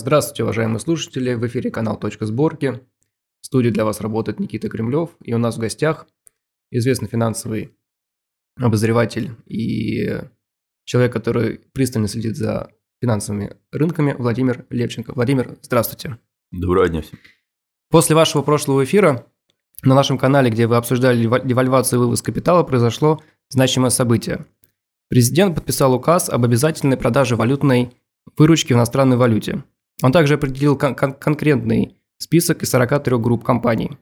Здравствуйте, уважаемые слушатели. В эфире канал «Точка сборки». В студии для вас работает Никита Кремлев. И у нас в гостях известный финансовый обозреватель и человек, который пристально следит за финансовыми рынками, Владимир Левченко. Владимир, здравствуйте. Доброго дня всем. После вашего прошлого эфира на нашем канале, где вы обсуждали девальвацию и вывоз капитала, произошло значимое событие. Президент подписал указ об обязательной продаже валютной выручки в иностранной валюте. Он также определил кон- кон- конкретный список из 43 групп компаний.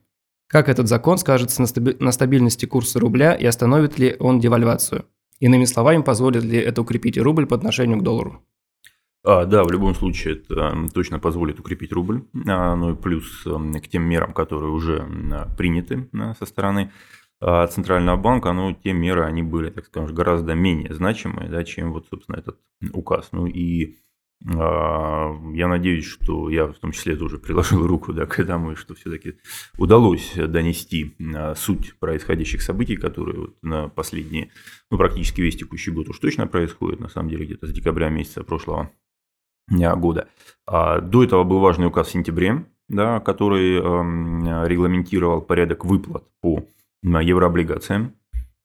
Как этот закон скажется на, стаби- на стабильности курса рубля и остановит ли он девальвацию? Иными словами, позволит ли это укрепить рубль по отношению к доллару? А, да, в любом случае это точно позволит укрепить рубль, а, ну и плюс к тем мерам, которые уже приняты со стороны а, Центрального банка, ну, те меры, они были, так скажем, гораздо менее значимые, да, чем вот, собственно, этот указ. Ну и я надеюсь, что я в том числе тоже приложил руку да, к этому, что все-таки удалось донести а, суть происходящих событий, которые вот на последние, ну, практически весь текущий год уж точно происходит, на самом деле, где-то с декабря месяца прошлого года. А до этого был важный указ в сентябре, да, который регламентировал порядок выплат по еврооблигациям.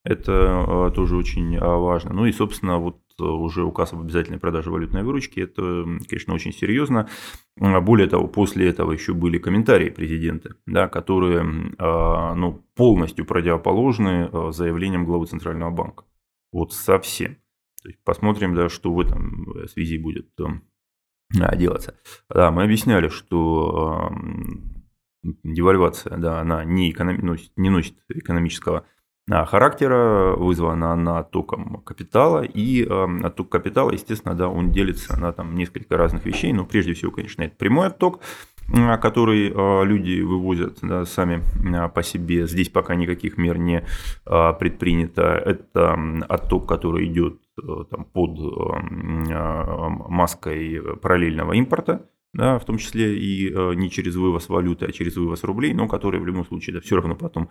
Это тоже очень важно. Ну и, собственно, вот уже указ об обязательной продаже валютной выручки. Это, конечно, очень серьезно. Более того, после этого еще были комментарии президента, да, которые а, ну, полностью противоположны а, заявлениям главы Центрального банка. Вот совсем. То есть посмотрим, да, что в этом э, связи будет а, делаться. Да, мы объясняли, что девальвация, да, она не, эконом... не носит экономического а, характера, вызвана она оттоком капитала, и э, отток капитала, естественно, да, он делится на там несколько разных вещей, но прежде всего, конечно, это прямой отток, который э, люди вывозят да, сами э, по себе. Здесь пока никаких мер не предпринято. Это отток, который идет э, там, под э, маской параллельного импорта да, в том числе и э, не через вывоз валюты, а через вывоз рублей, но которые в любом случае да, все равно потом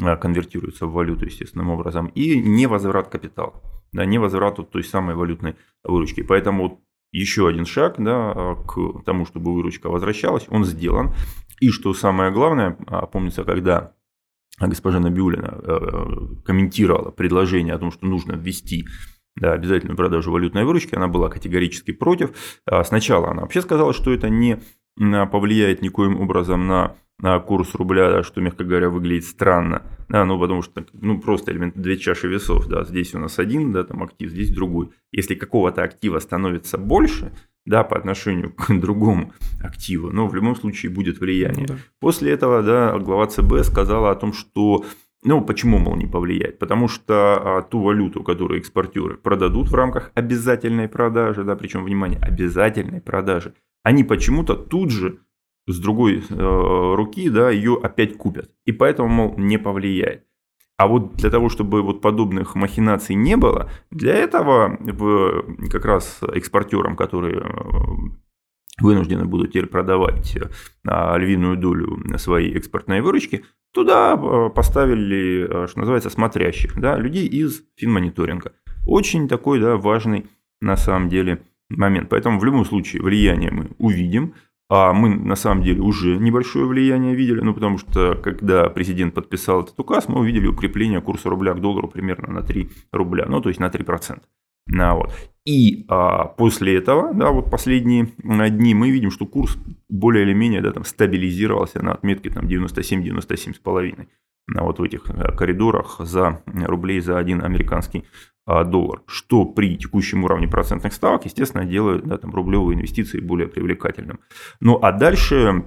э, конвертируются в валюту естественным образом, и не возврат капитала, да, не возврат вот той самой валютной выручки. Поэтому вот еще один шаг да, э, к тому, чтобы выручка возвращалась, он сделан. И что самое главное, а, помнится, когда госпожа Набиулина комментировала предложение о том, что нужно ввести да, обязательную продажу валютной выручки, она была категорически против. А сначала она вообще сказала, что это не повлияет никоим образом на, на курс рубля, да, что, мягко говоря, выглядит странно, да, ну, потому что, ну, просто элемент, две чаши весов, да, здесь у нас один, да, там актив, здесь другой. Если какого-то актива становится больше, да, по отношению к другому активу, но в любом случае будет влияние. Ну, да. После этого, да, глава ЦБ сказала о том, что ну, почему, мол, не повлияет? Потому что а, ту валюту, которую экспортеры продадут в рамках обязательной продажи, да, причем, внимание, обязательной продажи, они почему-то тут же с другой э, руки, да, ее опять купят. И поэтому, мол, не повлияет. А вот для того, чтобы вот подобных махинаций не было, для этого как раз экспортерам, которые э, вынуждены будут теперь продавать а, львиную долю своей экспортной выручки, туда а, поставили, а, что называется, смотрящих, да, людей из финмониторинга. Очень такой да, важный на самом деле момент. Поэтому в любом случае влияние мы увидим. А мы на самом деле уже небольшое влияние видели, ну потому что когда президент подписал этот указ, мы увидели укрепление курса рубля к доллару примерно на 3 рубля, ну то есть на 3%. На, вот. И а, после этого, да, вот последние дни мы видим, что курс более или менее да, там, стабилизировался на отметке там, 97-97,5 на вот в этих коридорах за рублей за один американский а, доллар, что при текущем уровне процентных ставок, естественно, делает да, там, рублевые инвестиции более привлекательным. Ну а дальше а,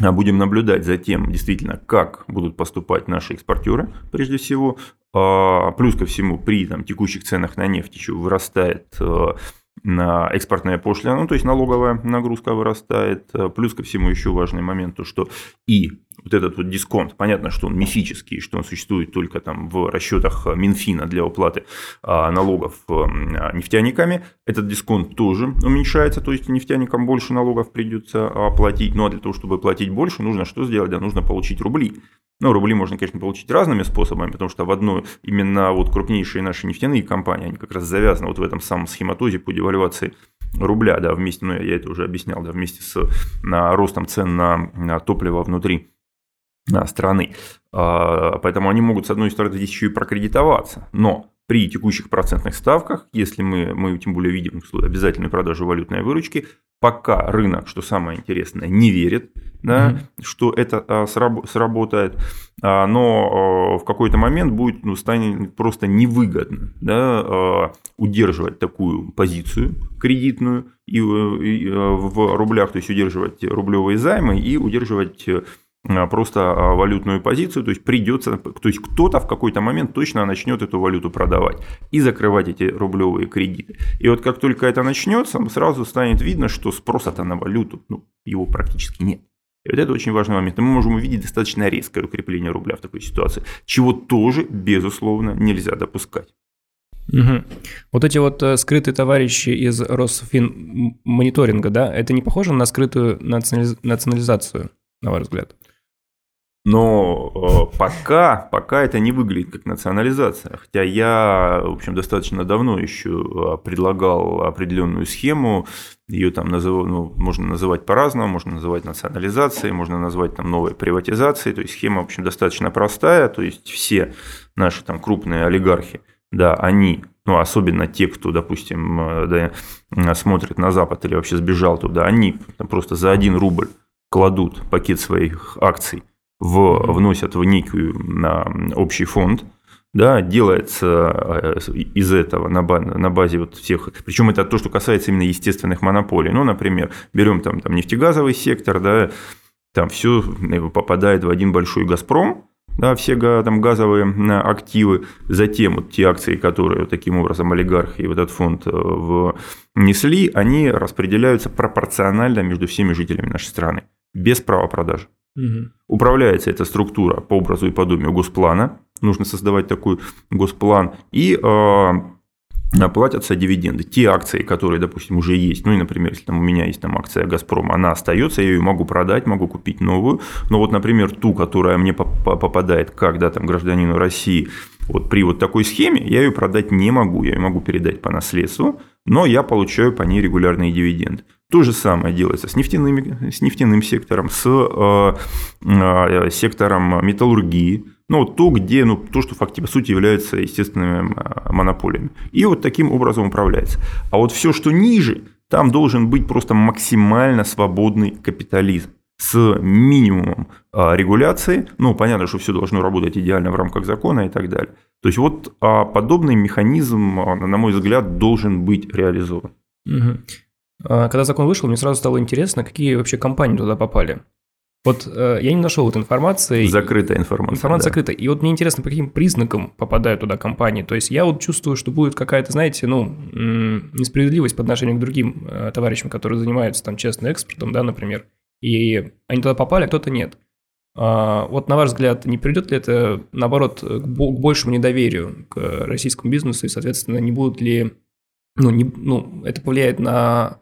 будем наблюдать за тем, действительно, как будут поступать наши экспортеры, прежде всего. А, плюс ко всему, при там, текущих ценах на нефть еще вырастает э, на экспортная пошлина, ну, то есть налоговая нагрузка вырастает. Плюс ко всему еще важный момент, то что и вот этот вот дисконт, понятно, что он мифический, что он существует только там в расчетах Минфина для уплаты а, налогов а, нефтяниками. Этот дисконт тоже уменьшается, то есть нефтяникам больше налогов придется а, платить. Ну а для того, чтобы платить больше, нужно что сделать? Да, нужно получить рубли. Ну, рубли можно, конечно, получить разными способами, потому что в одной именно вот крупнейшие наши нефтяные компании, они как раз завязаны вот в этом самом схематозе по девальвации рубля, да, вместе, ну, я это уже объяснял, да, вместе с на, ростом цен на топливо внутри страны. А, поэтому они могут, с одной стороны, здесь еще и прокредитоваться. Но при текущих процентных ставках, если мы, мы тем более видим обязательную продажу валютной выручки, пока рынок, что самое интересное, не верит, да, mm-hmm. что это а, сработает, а, но в какой-то момент будет, ну, станет просто невыгодно да, удерживать такую позицию кредитную и, и в рублях, то есть удерживать рублевые займы и удерживать а, просто а, валютную позицию, то есть придется, то есть кто-то в какой-то момент точно начнет эту валюту продавать и закрывать эти рублевые кредиты. И вот как только это начнется, сразу станет видно, что спроса-то на валюту, ну, его практически нет. И вот это очень важный момент. И мы можем увидеть достаточно резкое укрепление рубля в такой ситуации, чего тоже, безусловно, нельзя допускать. Угу. Вот эти вот э, скрытые товарищи из Росфинмониторинга, да, это не похоже на скрытую национализацию, на ваш взгляд? Но э, пока, пока это не выглядит как национализация. Хотя я, в общем, достаточно давно еще э, предлагал определенную схему. Ее там назыв... ну, можно называть по-разному, можно называть национализацией, можно назвать там новой приватизацией. То есть схема, в общем, достаточно простая. То есть все наши там крупные олигархи, да, они ну, особенно те, кто, допустим, э, да, смотрит на Запад или вообще сбежал туда, они просто за один рубль кладут пакет своих акций в, вносят в некий на общий фонд, да, делается э, из этого на, на базе вот всех, причем это то, что касается именно естественных монополий. Ну, например, берем там, там нефтегазовый сектор, да, там все попадает в один большой Газпром, да, все там газовые активы, затем вот те акции, которые таким образом олигархи и вот этот фонд э, внесли, они распределяются пропорционально между всеми жителями нашей страны, без права продажи. Угу. Управляется эта структура по образу и подобию госплана. Нужно создавать такой госплан. И э, платятся дивиденды. Те акции, которые, допустим, уже есть, ну и, например, если там у меня есть там акция Газпрома, она остается, я ее могу продать, могу купить новую. Но вот, например, ту, которая мне попадает как да, там, гражданину России, вот при вот такой схеме я ее продать не могу, я ее могу передать по наследству, но я получаю по ней регулярные дивиденды. То же самое делается с, нефтяными, с нефтяным сектором, с э, э, сектором металлургии, ну, то, где, ну, то, что фактически, по сути, является естественными э, монополиями. И вот таким образом управляется. А вот все, что ниже, там должен быть просто максимально свободный капитализм с минимумом э, регуляции. Ну, понятно, что все должно работать идеально в рамках закона и так далее. То есть вот а, подобный механизм, на мой взгляд, должен быть реализован. Угу. А, когда закон вышел, мне сразу стало интересно, какие вообще компании туда попали. Вот э, я не нашел этой информации. Закрытая информация. Информация да. закрыта. И вот мне интересно, по каким признакам попадают туда компании. То есть я вот чувствую, что будет какая-то, знаете, ну, несправедливость по отношению к другим э, товарищам, которые занимаются там честным экспортом, да, например. И они туда попали, а кто-то нет. А, вот на ваш взгляд, не придет ли это, наоборот, к большему недоверию к российскому бизнесу, и, соответственно, не будут ли, ну, не, ну это повлияет на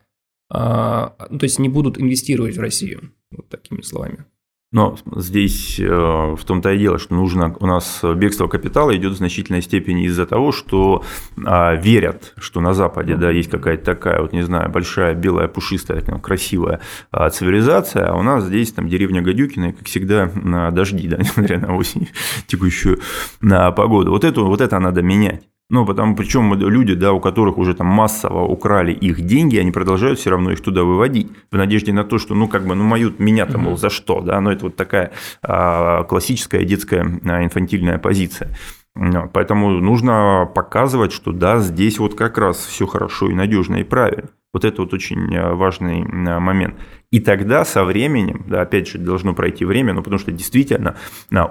а, ну, то есть не будут инвестировать в Россию, вот такими словами. Но здесь э, в том-то и дело, что нужно у нас бегство капитала идет в значительной степени из-за того, что а, верят, что на Западе да, есть какая-то такая, вот не знаю, большая белая пушистая, там, красивая а, цивилизация, а у нас здесь там деревня Гадюкина, как всегда, на дожди, да, несмотря на осень, текущую на погоду. Вот, эту, вот это надо менять. Ну, потому причем люди, да, у которых уже там массово украли их деньги, они продолжают все равно их туда выводить в надежде на то, что, ну, как бы, ну, мою меня-то, мол, за что, да, но это вот такая а, классическая детская а, инфантильная позиция. Поэтому нужно показывать, что да, здесь вот как раз все хорошо и надежно и правильно. Вот это вот очень а, важный момент. И тогда со временем, да, опять же, должно пройти время, но потому что действительно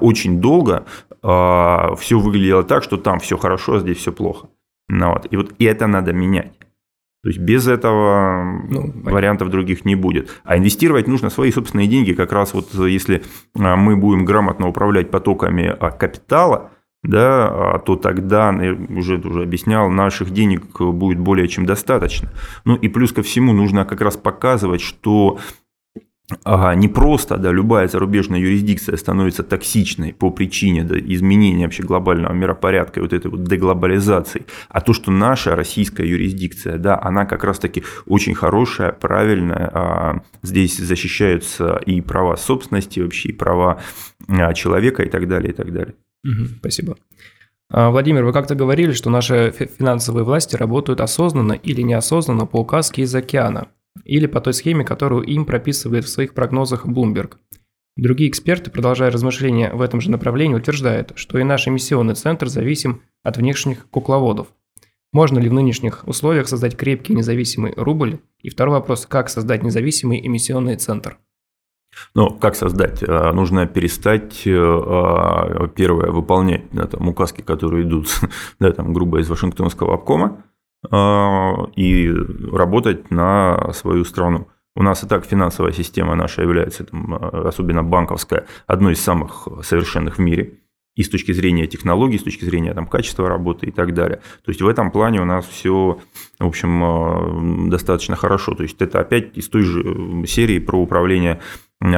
очень долго э, все выглядело так, что там все хорошо, а здесь все плохо. Ну, вот. И вот и это надо менять. То есть без этого ну, вариантов других не будет. А инвестировать нужно свои собственные деньги. Как раз вот если мы будем грамотно управлять потоками капитала, да, а то тогда, я уже, уже объяснял, наших денег будет более чем достаточно. Ну и плюс ко всему нужно как раз показывать, что а не просто, да, любая зарубежная юрисдикция становится токсичной по причине да, изменения вообще глобального миропорядка и вот этой вот деглобализации, а то, что наша российская юрисдикция, да, она как раз-таки очень хорошая, правильная, а здесь защищаются и права собственности вообще, и права а, человека и так далее, и так далее. Спасибо. А, Владимир, вы как-то говорили, что наши финансовые власти работают осознанно или неосознанно по указке из океана или по той схеме, которую им прописывает в своих прогнозах Bloomberg. Другие эксперты, продолжая размышления в этом же направлении, утверждают, что и наш эмиссионный центр зависим от внешних кукловодов. Можно ли в нынешних условиях создать крепкий независимый рубль? И второй вопрос, как создать независимый эмиссионный центр? Ну, как создать? А, нужно перестать, э, а, первое, выполнять да, там, указки, которые идут, да, там, грубо, из Вашингтонского обкома, а, и работать на свою страну. У нас и так финансовая система наша является, там, особенно банковская, одной из самых совершенных в мире. И с точки зрения технологий, с точки зрения там, качества работы и так далее. То есть в этом плане у нас все, в общем, достаточно хорошо. То есть это опять из той же серии про управление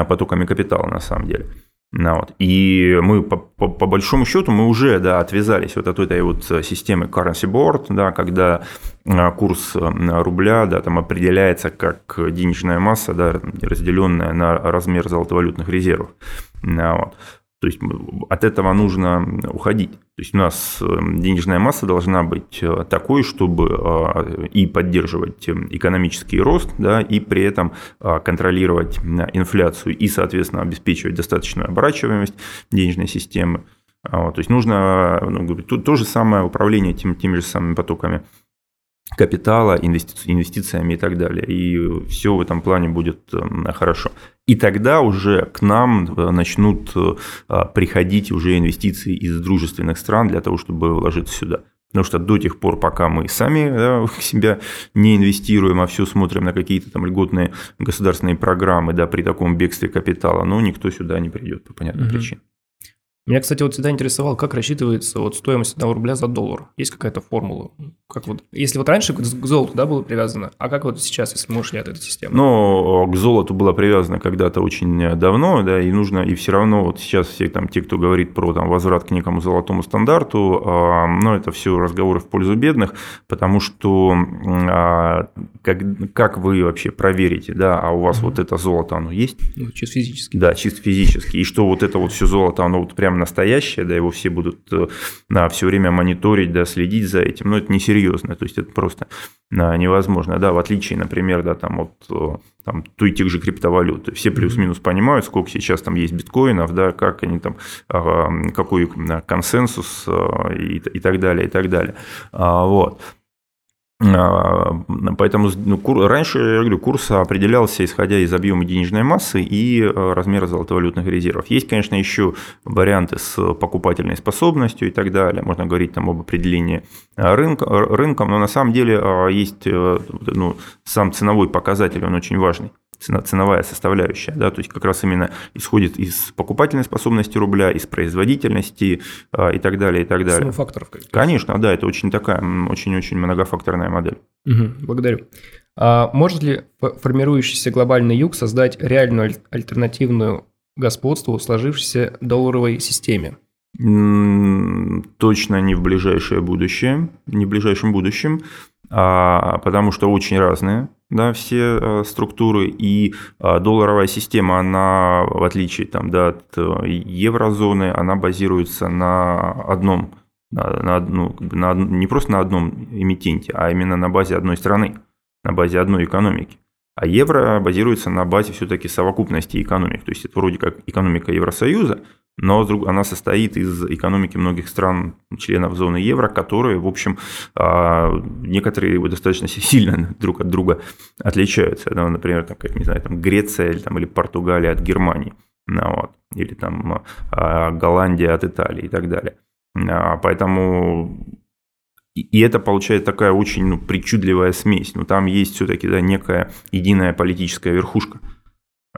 потоками капитала на самом деле. Ну, вот. И мы по, по, по большому счету мы уже да, отвязались вот от этой вот системы currency board, да, когда а, курс рубля да, там определяется как денежная масса, да, разделенная на размер золотовалютных резервов. Ну, вот. То есть от этого нужно уходить. То есть у нас эм, денежная масса должна быть э, такой, чтобы э, и поддерживать эм, экономический рост, да, и при этом э, контролировать инфляцию и, соответственно, обеспечивать достаточную оборачиваемость денежной системы. А то есть нужно ну, то, то же самое управление тем, теми же самыми потоками капитала, инвести- инвестициями и так далее. И все в этом плане будет эм, хорошо. И тогда уже к нам э, начнут э, приходить уже инвестиции из дружественных стран для того, чтобы вложиться сюда. Потому что до тех пор, пока мы сами да, себя не инвестируем, а все смотрим на какие-то там льготные государственные программы да, при таком бегстве капитала, ну, никто сюда не придет по понятным угу. причинам. Меня, кстати, вот всегда интересовало, как рассчитывается вот стоимость одного рубля за доллар. Есть какая-то формула? Как вот, если вот раньше к золоту да, было привязано, а как вот сейчас, если мы ушли от этой системы? Ну, к золоту было привязано когда-то очень давно, да, и нужно, и все равно вот сейчас все там, те, кто говорит про там возврат к некому золотому стандарту, э, ну, это все разговоры в пользу бедных, потому что э, как, как вы вообще проверите, да, а у вас угу. вот это золото, оно есть? Ну, чисто физически. Да, чисто физически. И что вот это вот все золото, оно вот прям настоящее, да, его все будут да, э, все время мониторить, да, следить за этим, но это несерьезно, то есть это просто да, невозможно, да, в отличие, например, да, там от э, там, той тех же криптовалют. Все плюс-минус понимают, сколько сейчас там есть биткоинов, да, как они там, какой консенсус э, и, и так далее, и так далее. А, вот. А, поэтому ну, кур, раньше, я говорю, курс определялся исходя из объема денежной массы и э, размера золотовалютных резервов. Есть, конечно, еще варианты с покупательной способностью и так далее. Можно говорить там об определении рынка, рынком, но на самом деле а, есть э, ну, сам ценовой показатель, он очень важный ценовая составляющая, да, то есть как раз именно исходит из покупательной способности рубля, из производительности а, и так далее, и так далее. Сумма факторов. Конечно, да, это очень такая, очень-очень многофакторная модель. Угу, благодарю. А может ли формирующийся глобальный юг создать реальную альтернативную господству сложившейся долларовой системе? Точно не в ближайшее будущее, не в ближайшем будущем, а, потому что очень разные да, все э, структуры, и э, долларовая система, она, в отличие там, да, от э, еврозоны, она базируется на одном, на, на, ну, на, не просто на одном эмитенте, а именно на базе одной страны, на базе одной экономики. А евро базируется на базе все-таки совокупности экономик. То есть это вроде как экономика Евросоюза, но она состоит из экономики многих стран, членов зоны евро, которые, в общем, а, некоторые достаточно сильно друг от друга отличаются. Например, там, как, не знаю, там Греция или, там, или Португалия от Германии, ну, вот, или там а, Голландия от Италии и так далее. А, поэтому и это получается такая очень ну, причудливая смесь. Но там есть все-таки да, некая единая политическая верхушка.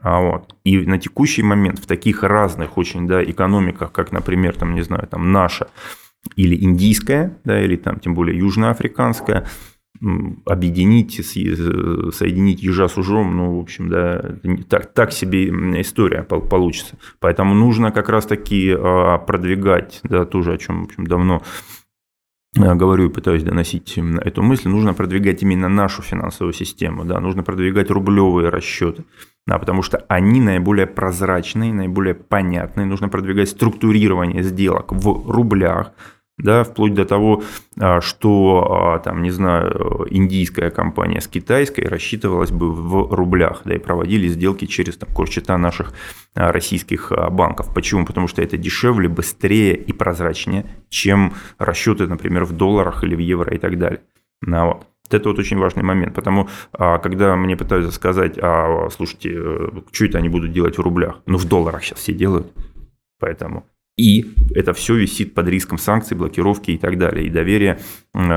А вот. И на текущий момент в таких разных очень да, экономиках, как, например, там, не знаю, там наша или индийская, да, или там тем более южноафриканская, объединить, соединить ежа с ужом, ну, в общем, да, так, так себе история получится. Поэтому нужно как раз-таки а, продвигать, да, тоже о чем, в общем, давно а, говорю и пытаюсь доносить эту мысль, нужно продвигать именно нашу финансовую систему, да, нужно продвигать рублевые расчеты, да, потому что они наиболее прозрачные, наиболее понятные, нужно продвигать структурирование сделок в рублях, да, вплоть до того, а, что, а, там, не знаю, индийская компания с китайской рассчитывалась бы в рублях, да, и проводили сделки через там, корчета наших а, российских банков. Почему? Потому что это дешевле, быстрее и прозрачнее, чем расчеты, например, в долларах или в евро и так далее. Ну, вот. Это вот очень важный момент, потому когда мне пытаются сказать, а, слушайте, э, что это они будут делать в рублях? Ну, в долларах сейчас все делают, поэтому и это все висит под риском санкций, блокировки и так далее. И доверие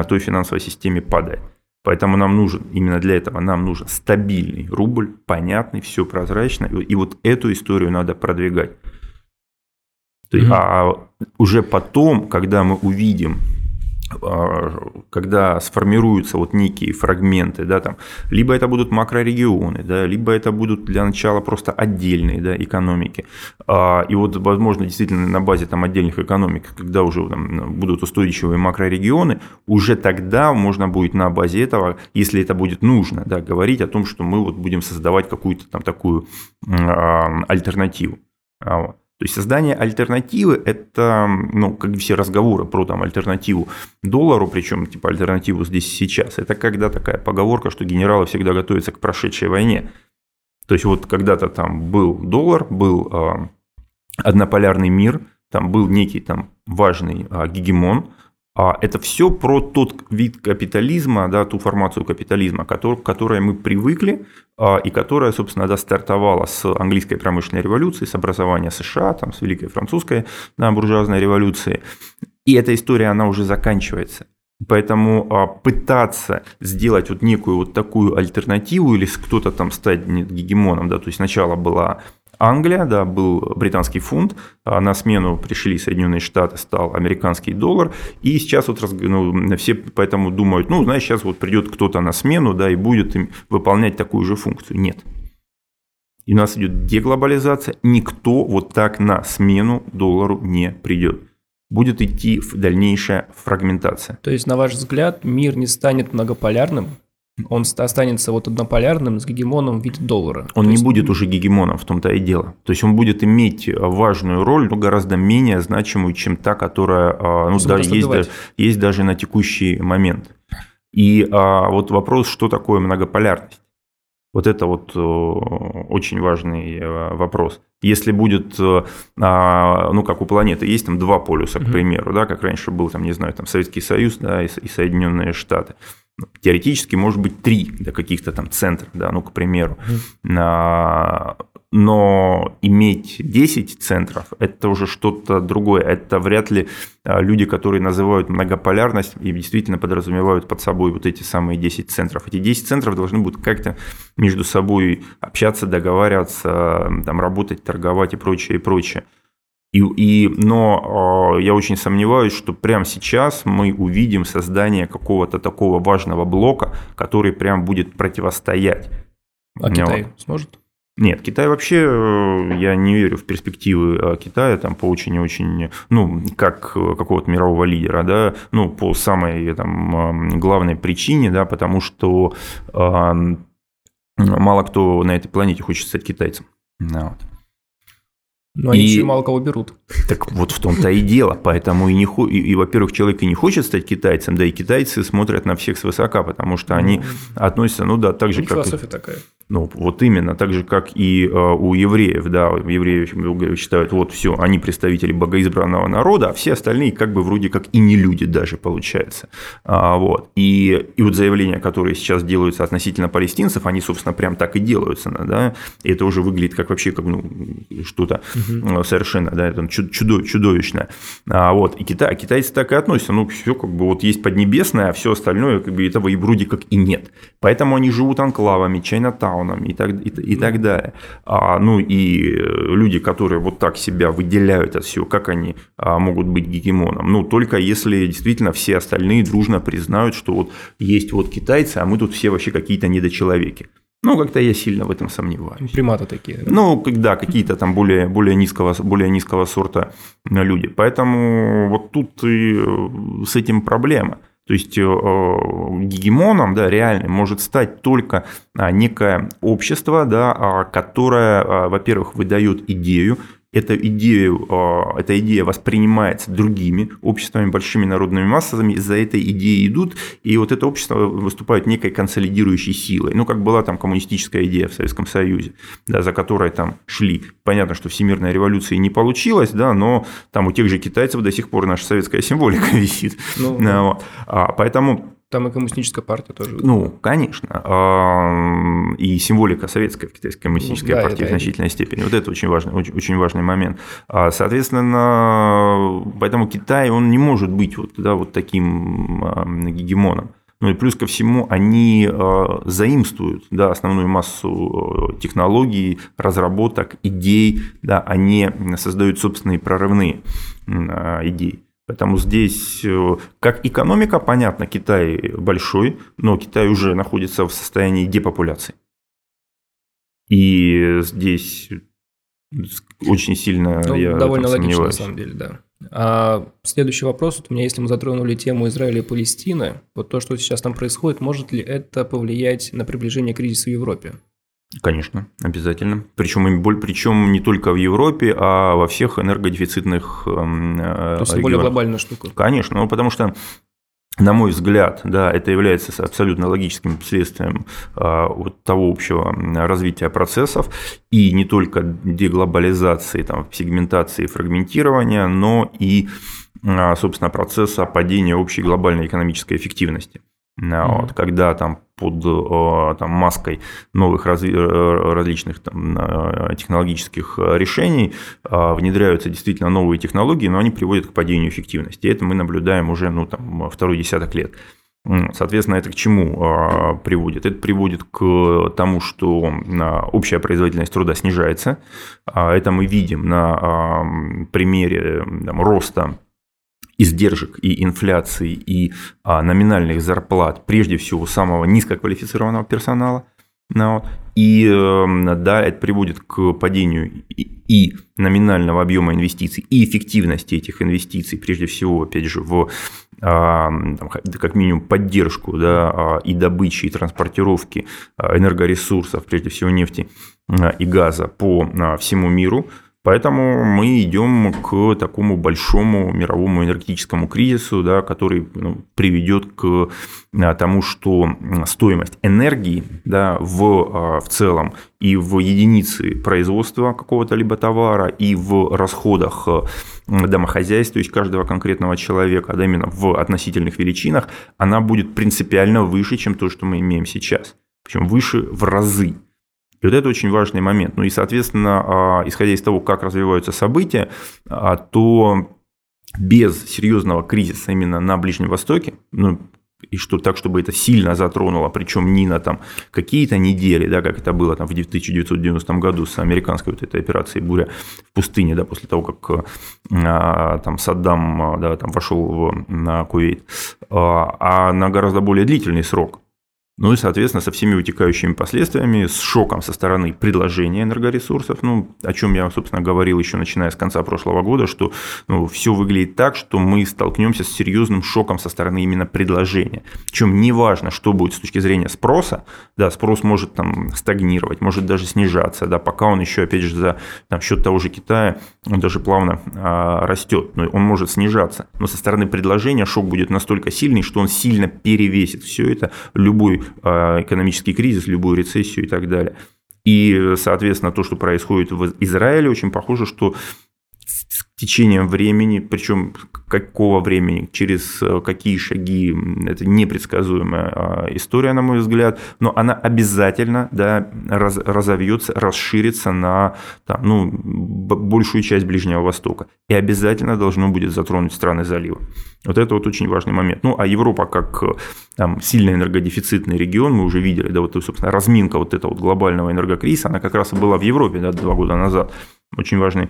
той финансовой системе падает. Поэтому нам нужен, именно для этого нам нужен стабильный рубль, понятный, все прозрачно. И вот эту историю надо продвигать. Mm-hmm. А уже потом, когда мы увидим когда сформируются вот некие фрагменты, да, там, либо это будут макрорегионы, да, либо это будут для начала просто отдельные да, экономики. А, и вот, возможно, действительно на базе там, отдельных экономик, когда уже там, будут устойчивые макрорегионы, уже тогда можно будет на базе этого, если это будет нужно, да, говорить о том, что мы вот будем создавать какую-то там такую а, альтернативу. Вот. То есть создание альтернативы – это, ну, как все разговоры про там альтернативу доллару, причем типа альтернативу здесь сейчас, это когда такая поговорка, что генералы всегда готовятся к прошедшей войне. То есть вот когда-то там был доллар, был э, однополярный мир, там был некий там важный э, гегемон, а это все про тот вид капитализма, да, ту формацию капитализма, который, к которой мы привыкли, а, и которая, собственно, да, стартовала с английской промышленной революции, с образования США, там, с Великой Французской да, буржуазной революции. И эта история, она уже заканчивается. Поэтому а, пытаться сделать вот некую вот такую альтернативу или кто-то там стать гегемоном, да, то есть сначала была Англия, да, был британский фунт, а на смену пришли Соединенные Штаты, стал американский доллар, и сейчас вот ну, все поэтому думают, ну, знаешь, сейчас вот придет кто-то на смену, да, и будет им выполнять такую же функцию. Нет. И у нас идет деглобализация, никто вот так на смену доллару не придет. Будет идти дальнейшая фрагментация. То есть, на ваш взгляд, мир не станет многополярным, он останется вот однополярным с гегемоном в виде доллара. Он То не есть... будет уже гегемоном, в том-то и дело. То есть он будет иметь важную роль, но гораздо менее значимую, чем та, которая а, ну, да, есть, да, есть даже на текущий момент. И а, вот вопрос, что такое многополярность? Вот это вот э, очень важный э, вопрос. Если будет, э, а, ну, как у планеты, есть там два полюса, к примеру, да, как раньше был, там, не знаю, там Советский Союз да, и Соединенные Штаты теоретически может быть три до каких-то там центров, да, ну, к примеру. Mm-hmm. Но иметь 10 центров – это уже что-то другое. Это вряд ли а, люди, которые называют многополярность и действительно подразумевают под собой вот эти самые 10 центров. Эти 10 центров должны будут как-то между собой общаться, договариваться, там, работать, торговать и прочее, и прочее. И, и, но э, я очень сомневаюсь, что прямо сейчас мы увидим создание какого-то такого важного блока, который прям будет противостоять. А Китай вот. сможет? Нет, Китай вообще, э, я не верю в перспективы э, Китая там по очень-очень, ну, как э, какого-то мирового лидера, да, ну, по самой там главной причине, да, потому что э, мало кто на этой планете хочет стать китайцем. Вот. Но они и, еще мало кого берут. Так вот в том-то и дело. Поэтому и, не, и, и, во-первых, человек и не хочет стать китайцем, да и китайцы смотрят на всех свысока, потому что они ну, относятся, ну да, так же, как... Философия такая. Ну, вот именно, так же, как и э, у евреев, да, евреи считают, вот все, они представители богоизбранного народа, а все остальные как бы вроде как и не люди даже, получается. А, вот. И, и вот заявления, которые сейчас делаются относительно палестинцев, они, собственно, прям так и делаются, да, и это уже выглядит как вообще как ну, что-то угу. совершенно, да, это чудо, чудовищное. А, вот, и Китай, китайцы так и относятся, ну, все как бы вот есть Поднебесное, а все остальное, как бы этого и вроде как и нет. Поэтому они живут анклавами, Чайнатаун, локдаунами и так, и, и так далее. А, ну и люди, которые вот так себя выделяют от всего, как они а, могут быть гегемоном? Ну, только если действительно все остальные дружно признают, что вот есть вот китайцы, а мы тут все вообще какие-то недочеловеки. Ну, как-то я сильно в этом сомневаюсь. Приматы такие. Да? Ну, когда какие-то там более, более, низкого, более низкого сорта люди. Поэтому вот тут и э, с этим проблема. То есть э, гегемоном, да, реальным может стать только а, некое общество, да, а, которое, а, во-первых, выдает идею, эта идея, а, эта идея воспринимается другими обществами, большими народными массами, за этой идеей идут, и вот это общество выступает некой консолидирующей силой. Ну, как была там коммунистическая идея в Советском Союзе, да, за которой там шли. Понятно, что всемирная революция не получилась, да, но там у тех же китайцев до сих пор наша советская символика висит. Ну, да. а, поэтому там и коммунистическая партия тоже. Ну, конечно. И символика советской в китайской коммунистической да, партии в значительной степени. Вот это очень важный, очень, очень важный момент. А, соответственно, поэтому Китай, он не может быть вот, да, вот таким гегемоном. Ну и плюс ко всему, они заимствуют да, основную массу технологий, разработок, идей, да, они создают собственные прорывные идеи. Поэтому здесь, э, как экономика, понятно, Китай большой, но Китай уже находится в состоянии депопуляции. И здесь очень сильно ну, я довольно логично на самом деле, да. А следующий вопрос вот у меня, если мы затронули тему Израиля и Палестины, вот то, что сейчас там происходит, может ли это повлиять на приближение кризиса в Европе? Конечно, обязательно. Причем, причем не только в Европе, а во всех энергодефицитных эм, То есть регионах. более глобальная штука. Конечно, ну, потому что на мой взгляд, да, это является абсолютно логическим следствием а, вот того общего развития процессов и не только деглобализации, там, сегментации, фрагментирования, но и, а, собственно, процесса падения общей глобальной экономической эффективности. Mm-hmm. Вот, когда там под там, маской новых разли, э, различных там, э, технологических решений внедряются действительно новые технологии, но они приводят к падению эффективности. И это мы наблюдаем уже ну, там, второй десяток лет. Соответственно, это к чему приводит? Это приводит к тому, что общая производительность труда снижается. Это мы видим на примере там, роста издержек и инфляции и а, номинальных зарплат, прежде всего самого низкоквалифицированного персонала. Ну, и эм, да, это приводит к падению и номинального объема инвестиций, и эффективности этих инвестиций, прежде всего, опять же, в а, как минимум поддержку да, а, и добычи, и транспортировки энергоресурсов, прежде всего нефти и газа по всему миру – Поэтому мы идем к такому большому мировому энергетическому кризису, да, который ну, приведет к а, тому, что стоимость энергии да, в, а, в целом и в единице производства какого-то либо товара, и в расходах домохозяйств, то есть каждого конкретного человека, да, именно в относительных величинах, она будет принципиально выше, чем то, что мы имеем сейчас. Причем выше в разы. И вот это очень важный момент. Ну и, соответственно, а, исходя из того, как развиваются события, а, то без серьезного кризиса именно на Ближнем Востоке, ну, и что так, чтобы это сильно затронуло, причем не на там какие-то недели, да, как это было там в 1990 году с американской вот этой операцией «Буря в пустыне», да, после того, как а, там Саддам да, там вошел в, на Кувейт, а, а на гораздо более длительный срок. Ну и, соответственно, со всеми вытекающими последствиями, с шоком со стороны предложения энергоресурсов, ну, о чем я, собственно, говорил еще начиная с конца прошлого года, что ну, все выглядит так, что мы столкнемся с серьезным шоком со стороны именно предложения. Причем не важно, что будет с точки зрения спроса, да, спрос может там стагнировать, может даже снижаться, да, пока он еще, опять же, за там, счет того же Китая, он даже плавно а, растет, но он может снижаться. Но со стороны предложения шок будет настолько сильный, что он сильно перевесит все это любой экономический кризис, любую рецессию и так далее. И, соответственно, то, что происходит в Израиле, очень похоже, что течением времени, причем какого времени, через э, какие шаги, это непредсказуемая а, история, на мой взгляд, но она обязательно да, раз, разовьется, расширится на там, ну, большую часть Ближнего Востока. И обязательно должно будет затронуть страны залива. Вот это вот очень важный момент. Ну, а Европа как там, сильно энергодефицитный регион, мы уже видели, да, вот, собственно, разминка вот этого вот глобального энергокризиса, она как раз и была в Европе, да, два года назад. Очень важный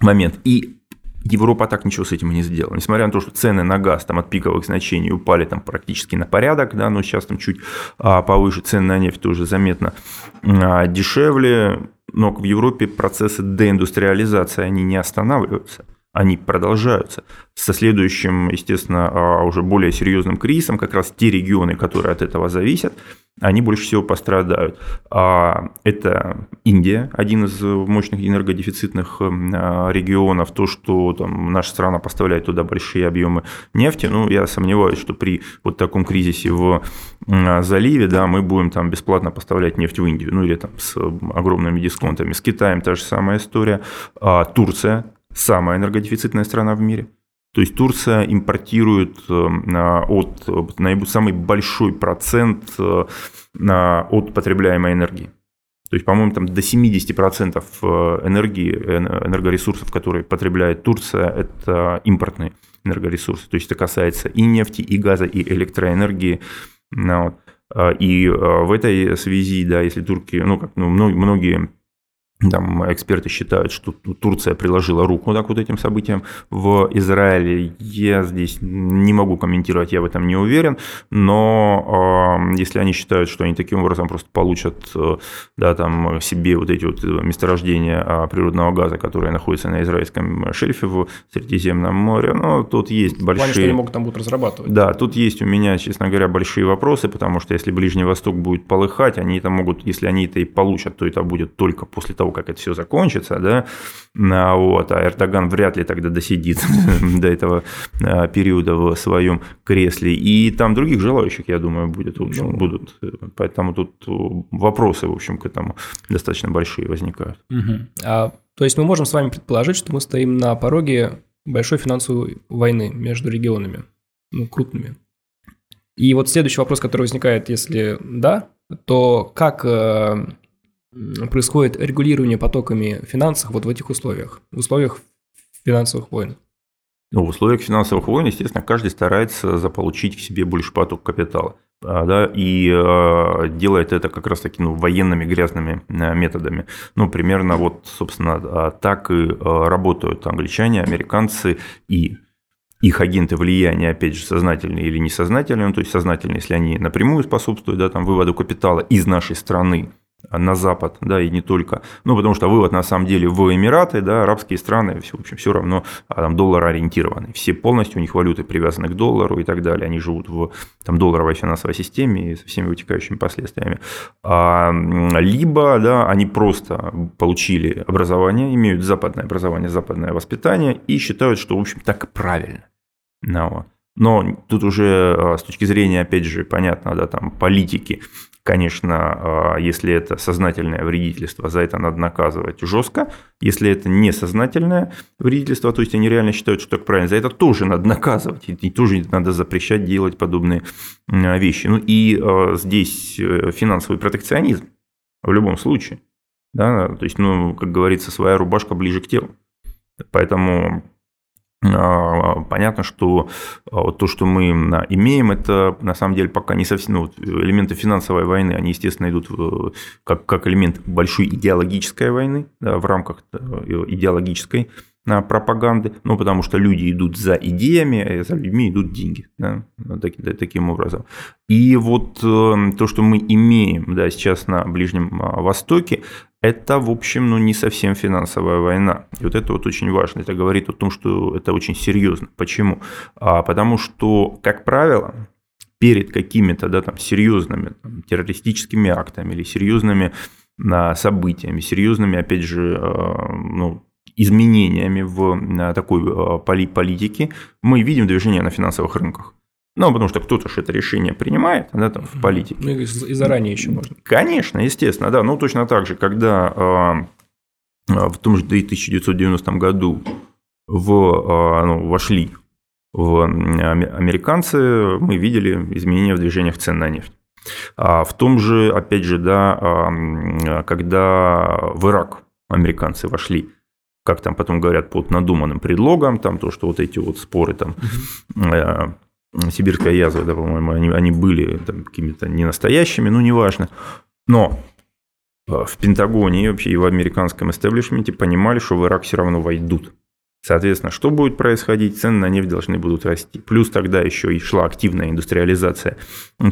момент. И Европа так ничего с этим и не сделала. Несмотря на то, что цены на газ там от пиковых значений упали там практически на порядок, да, но сейчас там чуть а, повыше, цены на нефть тоже заметно а, дешевле, но в Европе процессы деиндустриализации, они не останавливаются они продолжаются. Со следующим, естественно, а, уже более серьезным кризисом, как раз те регионы, которые от этого зависят, они больше всего пострадают. А, это Индия, один из мощных энергодефицитных а, регионов. То, что там, наша страна поставляет туда большие объемы нефти, ну, я сомневаюсь, что при вот таком кризисе в заливе, да, мы будем там бесплатно поставлять нефть в Индию, ну, или там с огромными дисконтами. С Китаем та же самая история. Турция самая энергодефицитная страна в мире. То есть Турция импортирует э, от самый большой процент э, от потребляемой энергии. То есть, по-моему, там до 70% э, энергии, энергоресурсов, которые потребляет Турция, это импортные энергоресурсы. То есть, это касается и нефти, и газа, и электроэнергии. Ну и в этой связи, да, если турки, ну, как ну, многие там эксперты считают, что Турция приложила руку так вот этим событиям в Израиле. Я здесь не могу комментировать, я в этом не уверен, но э, если они считают, что они таким образом просто получат э, да, там, себе вот эти вот месторождения а, природного газа, которые находятся на израильском шельфе в Средиземном море, ну, тут есть большие... Плане, что они могут там будут разрабатывать. Да, тут есть у меня, честно говоря, большие вопросы, потому что если Ближний Восток будет полыхать, они это могут, если они это и получат, то это будет только после того, того, как это все закончится, да, а вот, а Эрдоган вряд ли тогда досидит до этого а, периода в своем кресле. И там других желающих, я думаю, будет, в общем, ну, будут. Поэтому тут вопросы, в общем, к этому достаточно большие возникают. Угу. А, то есть мы можем с вами предположить, что мы стоим на пороге большой финансовой войны между регионами, ну, крупными. И вот следующий вопрос, который возникает, если да, то как э, происходит регулирование потоками финансов вот в этих условиях, в условиях финансовых войн? Ну, в условиях финансовых войн, естественно, каждый старается заполучить к себе больше поток капитала. А, да, и э, делает это как раз таки ну, военными грязными э, методами. Ну, примерно вот, собственно, а, так и работают англичане, американцы и их агенты влияния, опять же, сознательные или несознательные, ну, то есть сознательные, если они напрямую способствуют да, там, выводу капитала из нашей страны на Запад, да, и не только. Ну, потому что вывод на самом деле в Эмираты, да, арабские страны, все, в общем, все равно а, там доллар ориентированы. Все полностью у них валюты привязаны к доллару и так далее. Они живут в там, долларовой финансовой системе и со всеми вытекающими последствиями. А, либо, да, они просто получили образование, имеют западное образование, западное воспитание и считают, что, в общем, так правильно. Ну, но тут уже а, с точки зрения, опять же, понятно, да, там политики, конечно, а, если это сознательное вредительство, за это надо наказывать жестко. Если это несознательное вредительство, то есть они реально считают, что так правильно, за это тоже надо наказывать. И тоже надо запрещать делать подобные вещи. Ну и а, здесь э, финансовый протекционизм в любом случае. Да? То есть, ну, как говорится, своя рубашка ближе к телу. Поэтому понятно, что а, то, что мы имеем, это на самом деле пока не совсем ну, элементы финансовой войны, они, естественно, идут как, как элемент большой идеологической войны да, в рамках э, идеологической а, пропаганды, ну, потому что люди идут за идеями, а за людьми идут деньги, да, таким, таким образом. И вот э, то, что мы имеем да, сейчас на Ближнем Востоке, это, в общем, ну, не совсем финансовая война. И вот это вот очень важно. Это говорит о том, что это очень серьезно. Почему? А, потому что, как правило, перед какими-то да, там, серьезными там, террористическими актами или серьезными а, событиями, серьезными, опять же, а, ну, изменениями в а, такой а, политике, мы видим движение на финансовых рынках. Ну, потому что кто-то же это решение принимает, да, там, в политике. Ну, и заранее еще можно. Конечно, естественно, да. Ну, точно так же, когда э, в том же 1990 году в, ну, вошли в американцы, мы видели изменения в движениях цен на нефть. А в том же, опять же, да, когда в Ирак американцы вошли, как там потом говорят, под надуманным предлогом, там то, что вот эти вот споры там, э, сибирская язва, да, по-моему, они, они были там, какими-то ненастоящими, ну, неважно. Но э, в Пентагоне и вообще и в американском истеблишменте понимали, что в Ирак все равно войдут. Соответственно, что будет происходить? Цены на нефть должны будут расти. Плюс тогда еще и шла активная индустриализация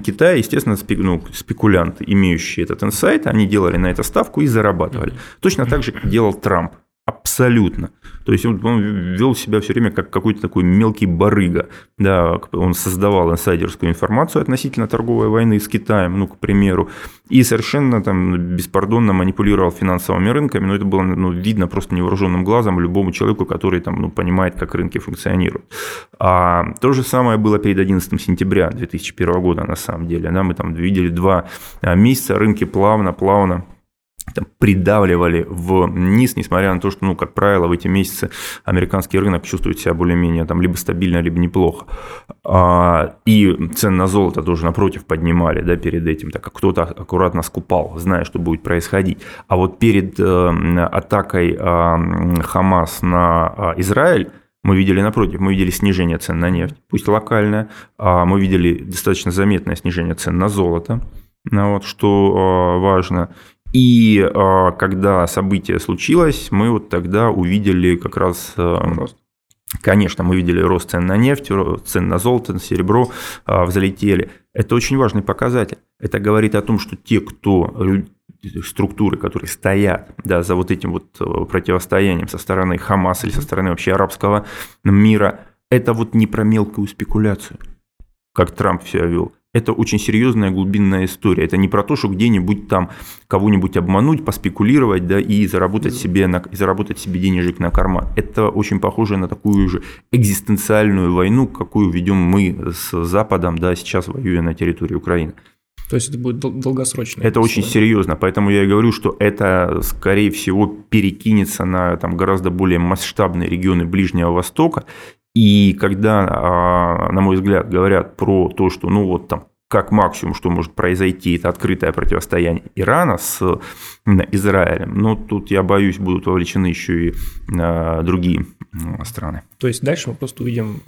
Китая. Естественно, ну, спекулянты, имеющие этот инсайт, они делали на это ставку и зарабатывали. Точно так же, делал Трамп. Абсолютно. То есть он, он вел себя все время как какой-то такой мелкий барыга. Да, он создавал инсайдерскую информацию относительно торговой войны с Китаем, ну, к примеру, и совершенно там беспардонно манипулировал финансовыми рынками. Но это было ну, видно просто невооруженным глазом любому человеку, который там, ну, понимает, как рынки функционируют. А то же самое было перед 11 сентября 2001 года, на самом деле. Да, мы там видели два месяца, рынки плавно-плавно там, придавливали вниз, несмотря на то, что, ну, как правило, в эти месяцы американский рынок чувствует себя более-менее там либо стабильно, либо неплохо. А, и цены на золото тоже напротив поднимали да, перед этим, так как кто-то аккуратно скупал, зная, что будет происходить. А вот перед э, атакой э, Хамас на э, Израиль мы видели напротив, мы видели снижение цен на нефть, пусть локальное, а мы видели достаточно заметное снижение цен на золото, ну вот, что важно. И а, когда событие случилось, мы вот тогда увидели как раз э, рост. Конечно, мы видели рост цен на нефть, цен на золото, на серебро а, взлетели. Это очень важный показатель. Это говорит о том, что те, кто структуры, которые стоят да, за вот этим вот э, противостоянием со стороны Хамаса или со стороны вообще арабского мира, это вот не про мелкую спекуляцию, как Трамп все вел это очень серьезная глубинная история. Это не про то, что где-нибудь там кого-нибудь обмануть, поспекулировать, да, и заработать себе, на, и заработать себе денежек на карман. Это очень похоже на такую же экзистенциальную войну, какую ведем мы с Западом, да, сейчас воюя на территории Украины. То есть это будет долгосрочно. Это очень серьезно, поэтому я и говорю, что это, скорее всего, перекинется на там, гораздо более масштабные регионы Ближнего Востока, и когда, а, на мой взгляд, говорят про то, что ну вот там как максимум, что может произойти, это открытое противостояние Ирана с Израилем. Но тут, я боюсь, будут вовлечены еще и а, другие страны. То есть дальше мы просто увидим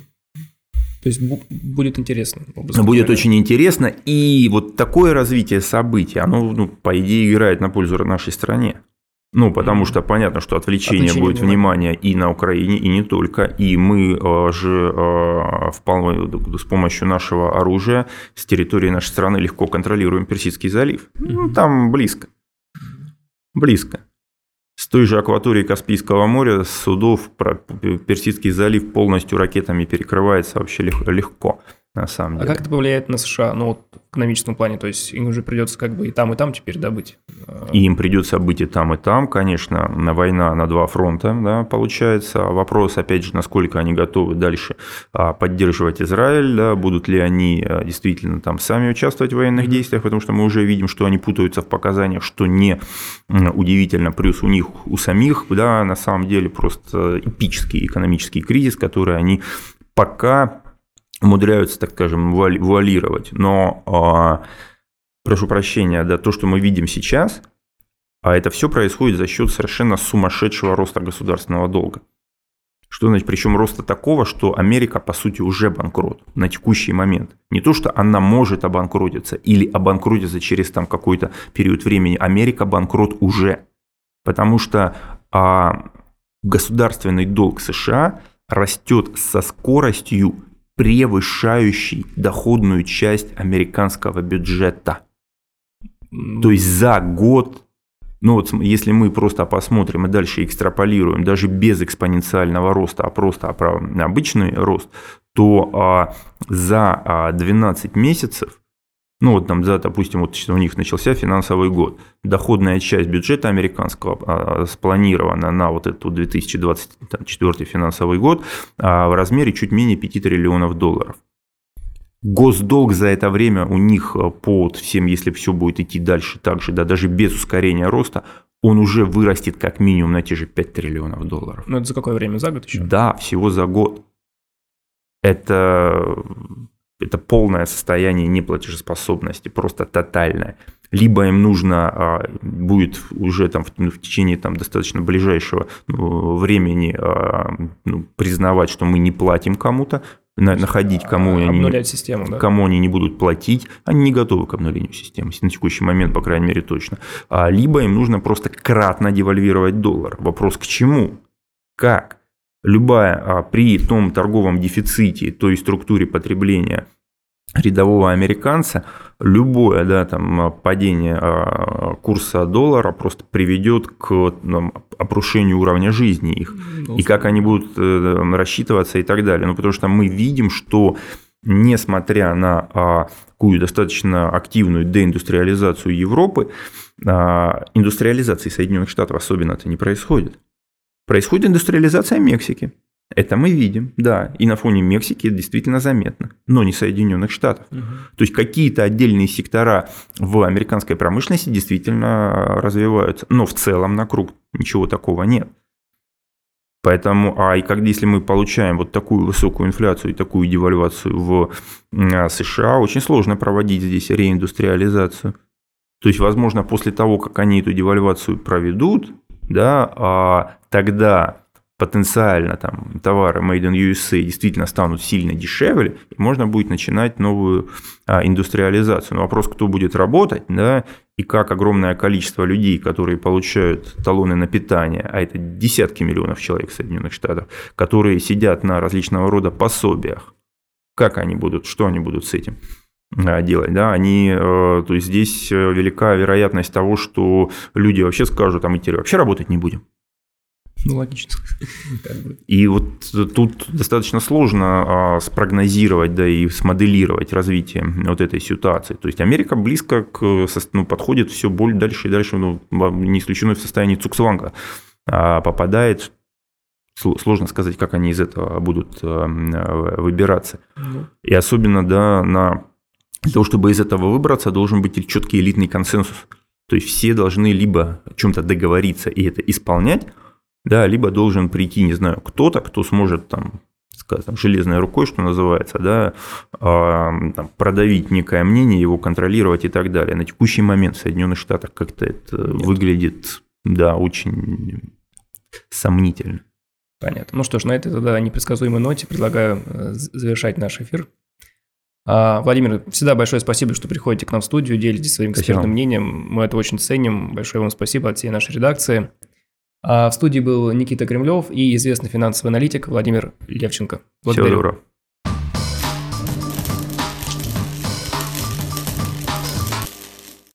то есть будет интересно. Будет очень интересно. И вот такое развитие событий, оно, ну, по идее, играет на пользу нашей стране. Ну, потому что понятно, что отвлечение, отвлечение будет внимания и на Украине, и не только. И мы э, же э, вполне с помощью нашего оружия с территории нашей страны легко контролируем Персидский залив. Ну, там близко. Близко. С той же акватории Каспийского моря с судов Персидский залив полностью ракетами перекрывается вообще легко на самом деле. А как это повлияет на США, ну вот в экономическом плане, то есть им уже придется как бы и там, и там теперь добыть? И им придется быть и там, и там, конечно, на война на два фронта, да, получается. Вопрос, опять же, насколько они готовы дальше а, поддерживать Израиль, да, будут ли они а, действительно там сами участвовать в военных действиях, потому что мы уже видим, что они путаются в показаниях, что не удивительно, плюс у них, у самих, да, на самом деле просто эпический экономический кризис, который они пока умудряются, так скажем, вуалировать. Но, а, прошу прощения, да, то, что мы видим сейчас, а это все происходит за счет совершенно сумасшедшего роста государственного долга. Что значит, причем роста такого, что Америка, по сути, уже банкрот на текущий момент. Не то, что она может обанкротиться или обанкротиться через там какой-то период времени. Америка банкрот уже. Потому что а, государственный долг США растет со скоростью превышающий доходную часть американского бюджета. То есть за год, ну вот если мы просто посмотрим и дальше экстраполируем, даже без экспоненциального роста, а просто обычный рост, то а, за 12 а, месяцев ну вот там, да, допустим, вот у них начался финансовый год. Доходная часть бюджета американского а, спланирована на вот этот 2024 финансовый год а, в размере чуть менее 5 триллионов долларов. Госдолг за это время у них а, по всем, если все будет идти дальше так же, да, даже без ускорения роста, он уже вырастет как минимум на те же 5 триллионов долларов. Ну, это за какое время? За год еще? Да, всего за год. Это, это полное состояние неплатежеспособности, просто тотальное. Либо им нужно а, будет уже там в, течение там, достаточно ближайшего ну, времени а, ну, признавать, что мы не платим кому-то, находить, кому Обнулять они, систему, да? кому они не будут платить, они не готовы к обнулению системы, на текущий момент, по крайней мере, точно. А, либо им нужно просто кратно девальвировать доллар. Вопрос к чему? Как? Любая а, при том торговом дефиците, той структуре потребления рядового американца, любое да, там, падение а, курса доллара просто приведет к там, опрушению уровня жизни их. Ну, и как они будут э, рассчитываться и так далее. Ну, потому что мы видим, что несмотря на а, такую достаточно активную деиндустриализацию Европы, индустриализации Соединенных Штатов особенно это не происходит. Происходит индустриализация Мексики. Это мы видим, да, и на фоне Мексики это действительно заметно, но не Соединенных Штатов. Угу. То есть какие-то отдельные сектора в американской промышленности действительно развиваются, но в целом на круг ничего такого нет. Поэтому, а и когда, если мы получаем вот такую высокую инфляцию и такую девальвацию в а, США, очень сложно проводить здесь реиндустриализацию. То есть, возможно, после того, как они эту девальвацию проведут, да, а тогда потенциально там товары made in USA действительно станут сильно дешевле, и можно будет начинать новую а, индустриализацию. Но вопрос, кто будет работать, да, и как огромное количество людей, которые получают талоны на питание, а это десятки миллионов человек в Соединенных Штатах, которые сидят на различного рода пособиях, как они будут, что они будут с этим делать, да, они, э, то есть здесь э, велика вероятность того, что люди вообще скажут, а мы теперь вообще работать не будем. Ну, логично. И вот тут достаточно сложно а, спрогнозировать, да, и смоделировать развитие вот этой ситуации. То есть Америка близко к, ну, подходит все более дальше и дальше, ну, не исключено в состоянии цуксванга а попадает. Сложно сказать, как они из этого будут выбираться. Ну. И особенно, да, на для того, чтобы из этого выбраться, должен быть четкий элитный консенсус. То есть все должны либо о чем-то договориться и это исполнять, да, либо должен прийти, не знаю, кто-то, кто сможет там сказать, там, железной рукой, что называется, да, э, там, продавить некое мнение, его контролировать и так далее. На текущий момент в Соединенных Штатах как-то это Нет. выглядит, да, очень сомнительно. Понятно. Ну что ж, на этой тогда непредсказуемой ноте предлагаю э, завершать наш эфир. А, Владимир, всегда большое спасибо, что приходите к нам в студию, делитесь своим экспертным спасибо. мнением. Мы это очень ценим. Большое вам спасибо от всей нашей редакции. А в студии был Никита Кремлев и известный финансовый аналитик Владимир Левченко. Благодарю. Всего доброго.